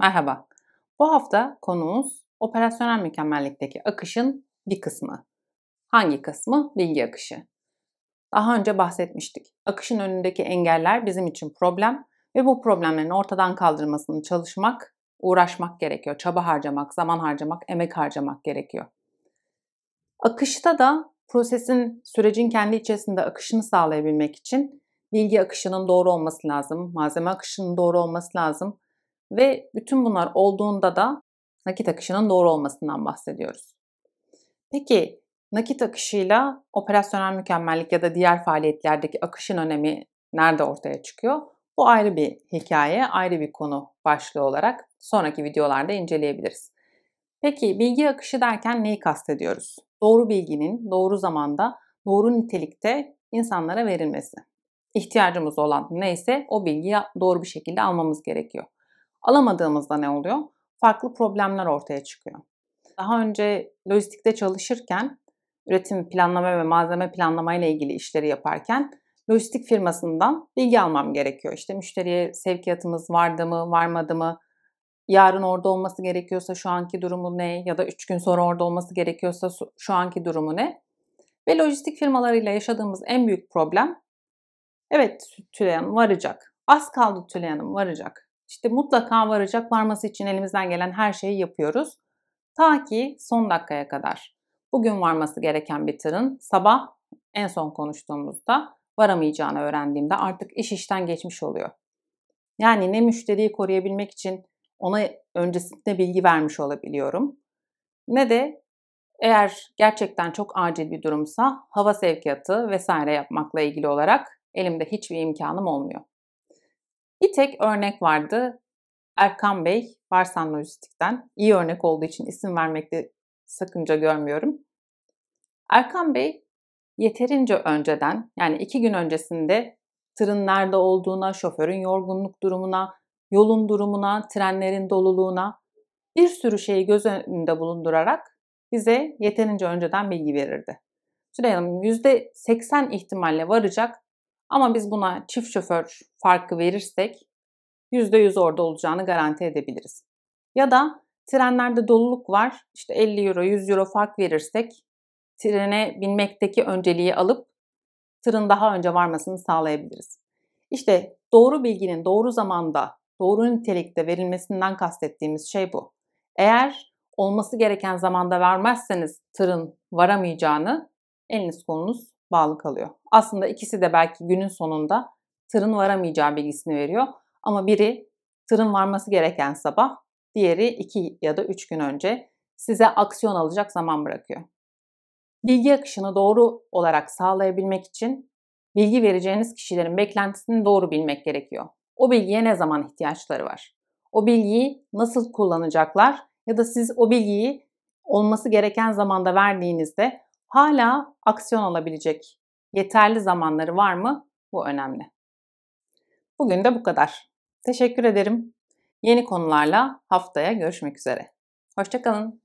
Merhaba. Bu hafta konumuz operasyonel mükemmellikteki akışın bir kısmı. Hangi kısmı? Bilgi akışı. Daha önce bahsetmiştik. Akışın önündeki engeller bizim için problem ve bu problemlerin ortadan kaldırılmasını çalışmak, uğraşmak gerekiyor. Çaba harcamak, zaman harcamak, emek harcamak gerekiyor. Akışta da prosesin, sürecin kendi içerisinde akışını sağlayabilmek için bilgi akışının doğru olması lazım, malzeme akışının doğru olması lazım ve bütün bunlar olduğunda da nakit akışının doğru olmasından bahsediyoruz. Peki nakit akışıyla operasyonel mükemmellik ya da diğer faaliyetlerdeki akışın önemi nerede ortaya çıkıyor? Bu ayrı bir hikaye, ayrı bir konu başlığı olarak sonraki videolarda inceleyebiliriz. Peki bilgi akışı derken neyi kastediyoruz? Doğru bilginin doğru zamanda, doğru nitelikte insanlara verilmesi. İhtiyacımız olan neyse o bilgiyi doğru bir şekilde almamız gerekiyor. Alamadığımızda ne oluyor? Farklı problemler ortaya çıkıyor. Daha önce lojistikte çalışırken, üretim planlama ve malzeme planlama ile ilgili işleri yaparken lojistik firmasından bilgi almam gerekiyor. İşte müşteriye sevkiyatımız vardı mı, varmadı mı, yarın orada olması gerekiyorsa şu anki durumu ne ya da 3 gün sonra orada olması gerekiyorsa şu anki durumu ne? Ve lojistik firmalarıyla yaşadığımız en büyük problem evet Tülay Hanım varacak. Az kaldı Tülay Hanım varacak. İşte mutlaka varacak. Varması için elimizden gelen her şeyi yapıyoruz. Ta ki son dakikaya kadar. Bugün varması gereken bir tırın sabah en son konuştuğumuzda varamayacağını öğrendiğimde artık iş işten geçmiş oluyor. Yani ne müşteriyi koruyabilmek için ona öncesinde bilgi vermiş olabiliyorum ne de eğer gerçekten çok acil bir durumsa hava sevkiyatı vesaire yapmakla ilgili olarak elimde hiçbir imkanım olmuyor. Bir tek örnek vardı. Erkan Bey, Varsan Lojistik'ten. İyi örnek olduğu için isim vermekte sakınca görmüyorum. Erkan Bey yeterince önceden yani iki gün öncesinde tırın nerede olduğuna, şoförün yorgunluk durumuna, yolun durumuna, trenlerin doluluğuna bir sürü şeyi göz önünde bulundurarak bize yeterince önceden bilgi verirdi. Süleyman Hanım %80 ihtimalle varacak ama biz buna çift şoför farkı verirsek %100 orada olacağını garanti edebiliriz. Ya da trenlerde doluluk var. İşte 50 euro, 100 euro fark verirsek trene binmekteki önceliği alıp tırın daha önce varmasını sağlayabiliriz. İşte doğru bilginin doğru zamanda, doğru nitelikte verilmesinden kastettiğimiz şey bu. Eğer olması gereken zamanda vermezseniz tırın varamayacağını eliniz kolunuz bağlı kalıyor. Aslında ikisi de belki günün sonunda tırın varamayacağı bilgisini veriyor. Ama biri tırın varması gereken sabah, diğeri iki ya da üç gün önce size aksiyon alacak zaman bırakıyor. Bilgi akışını doğru olarak sağlayabilmek için bilgi vereceğiniz kişilerin beklentisini doğru bilmek gerekiyor. O bilgiye ne zaman ihtiyaçları var? O bilgiyi nasıl kullanacaklar ya da siz o bilgiyi olması gereken zamanda verdiğinizde hala aksiyon alabilecek yeterli zamanları var mı? Bu önemli. Bugün de bu kadar. Teşekkür ederim. Yeni konularla haftaya görüşmek üzere. Hoşçakalın.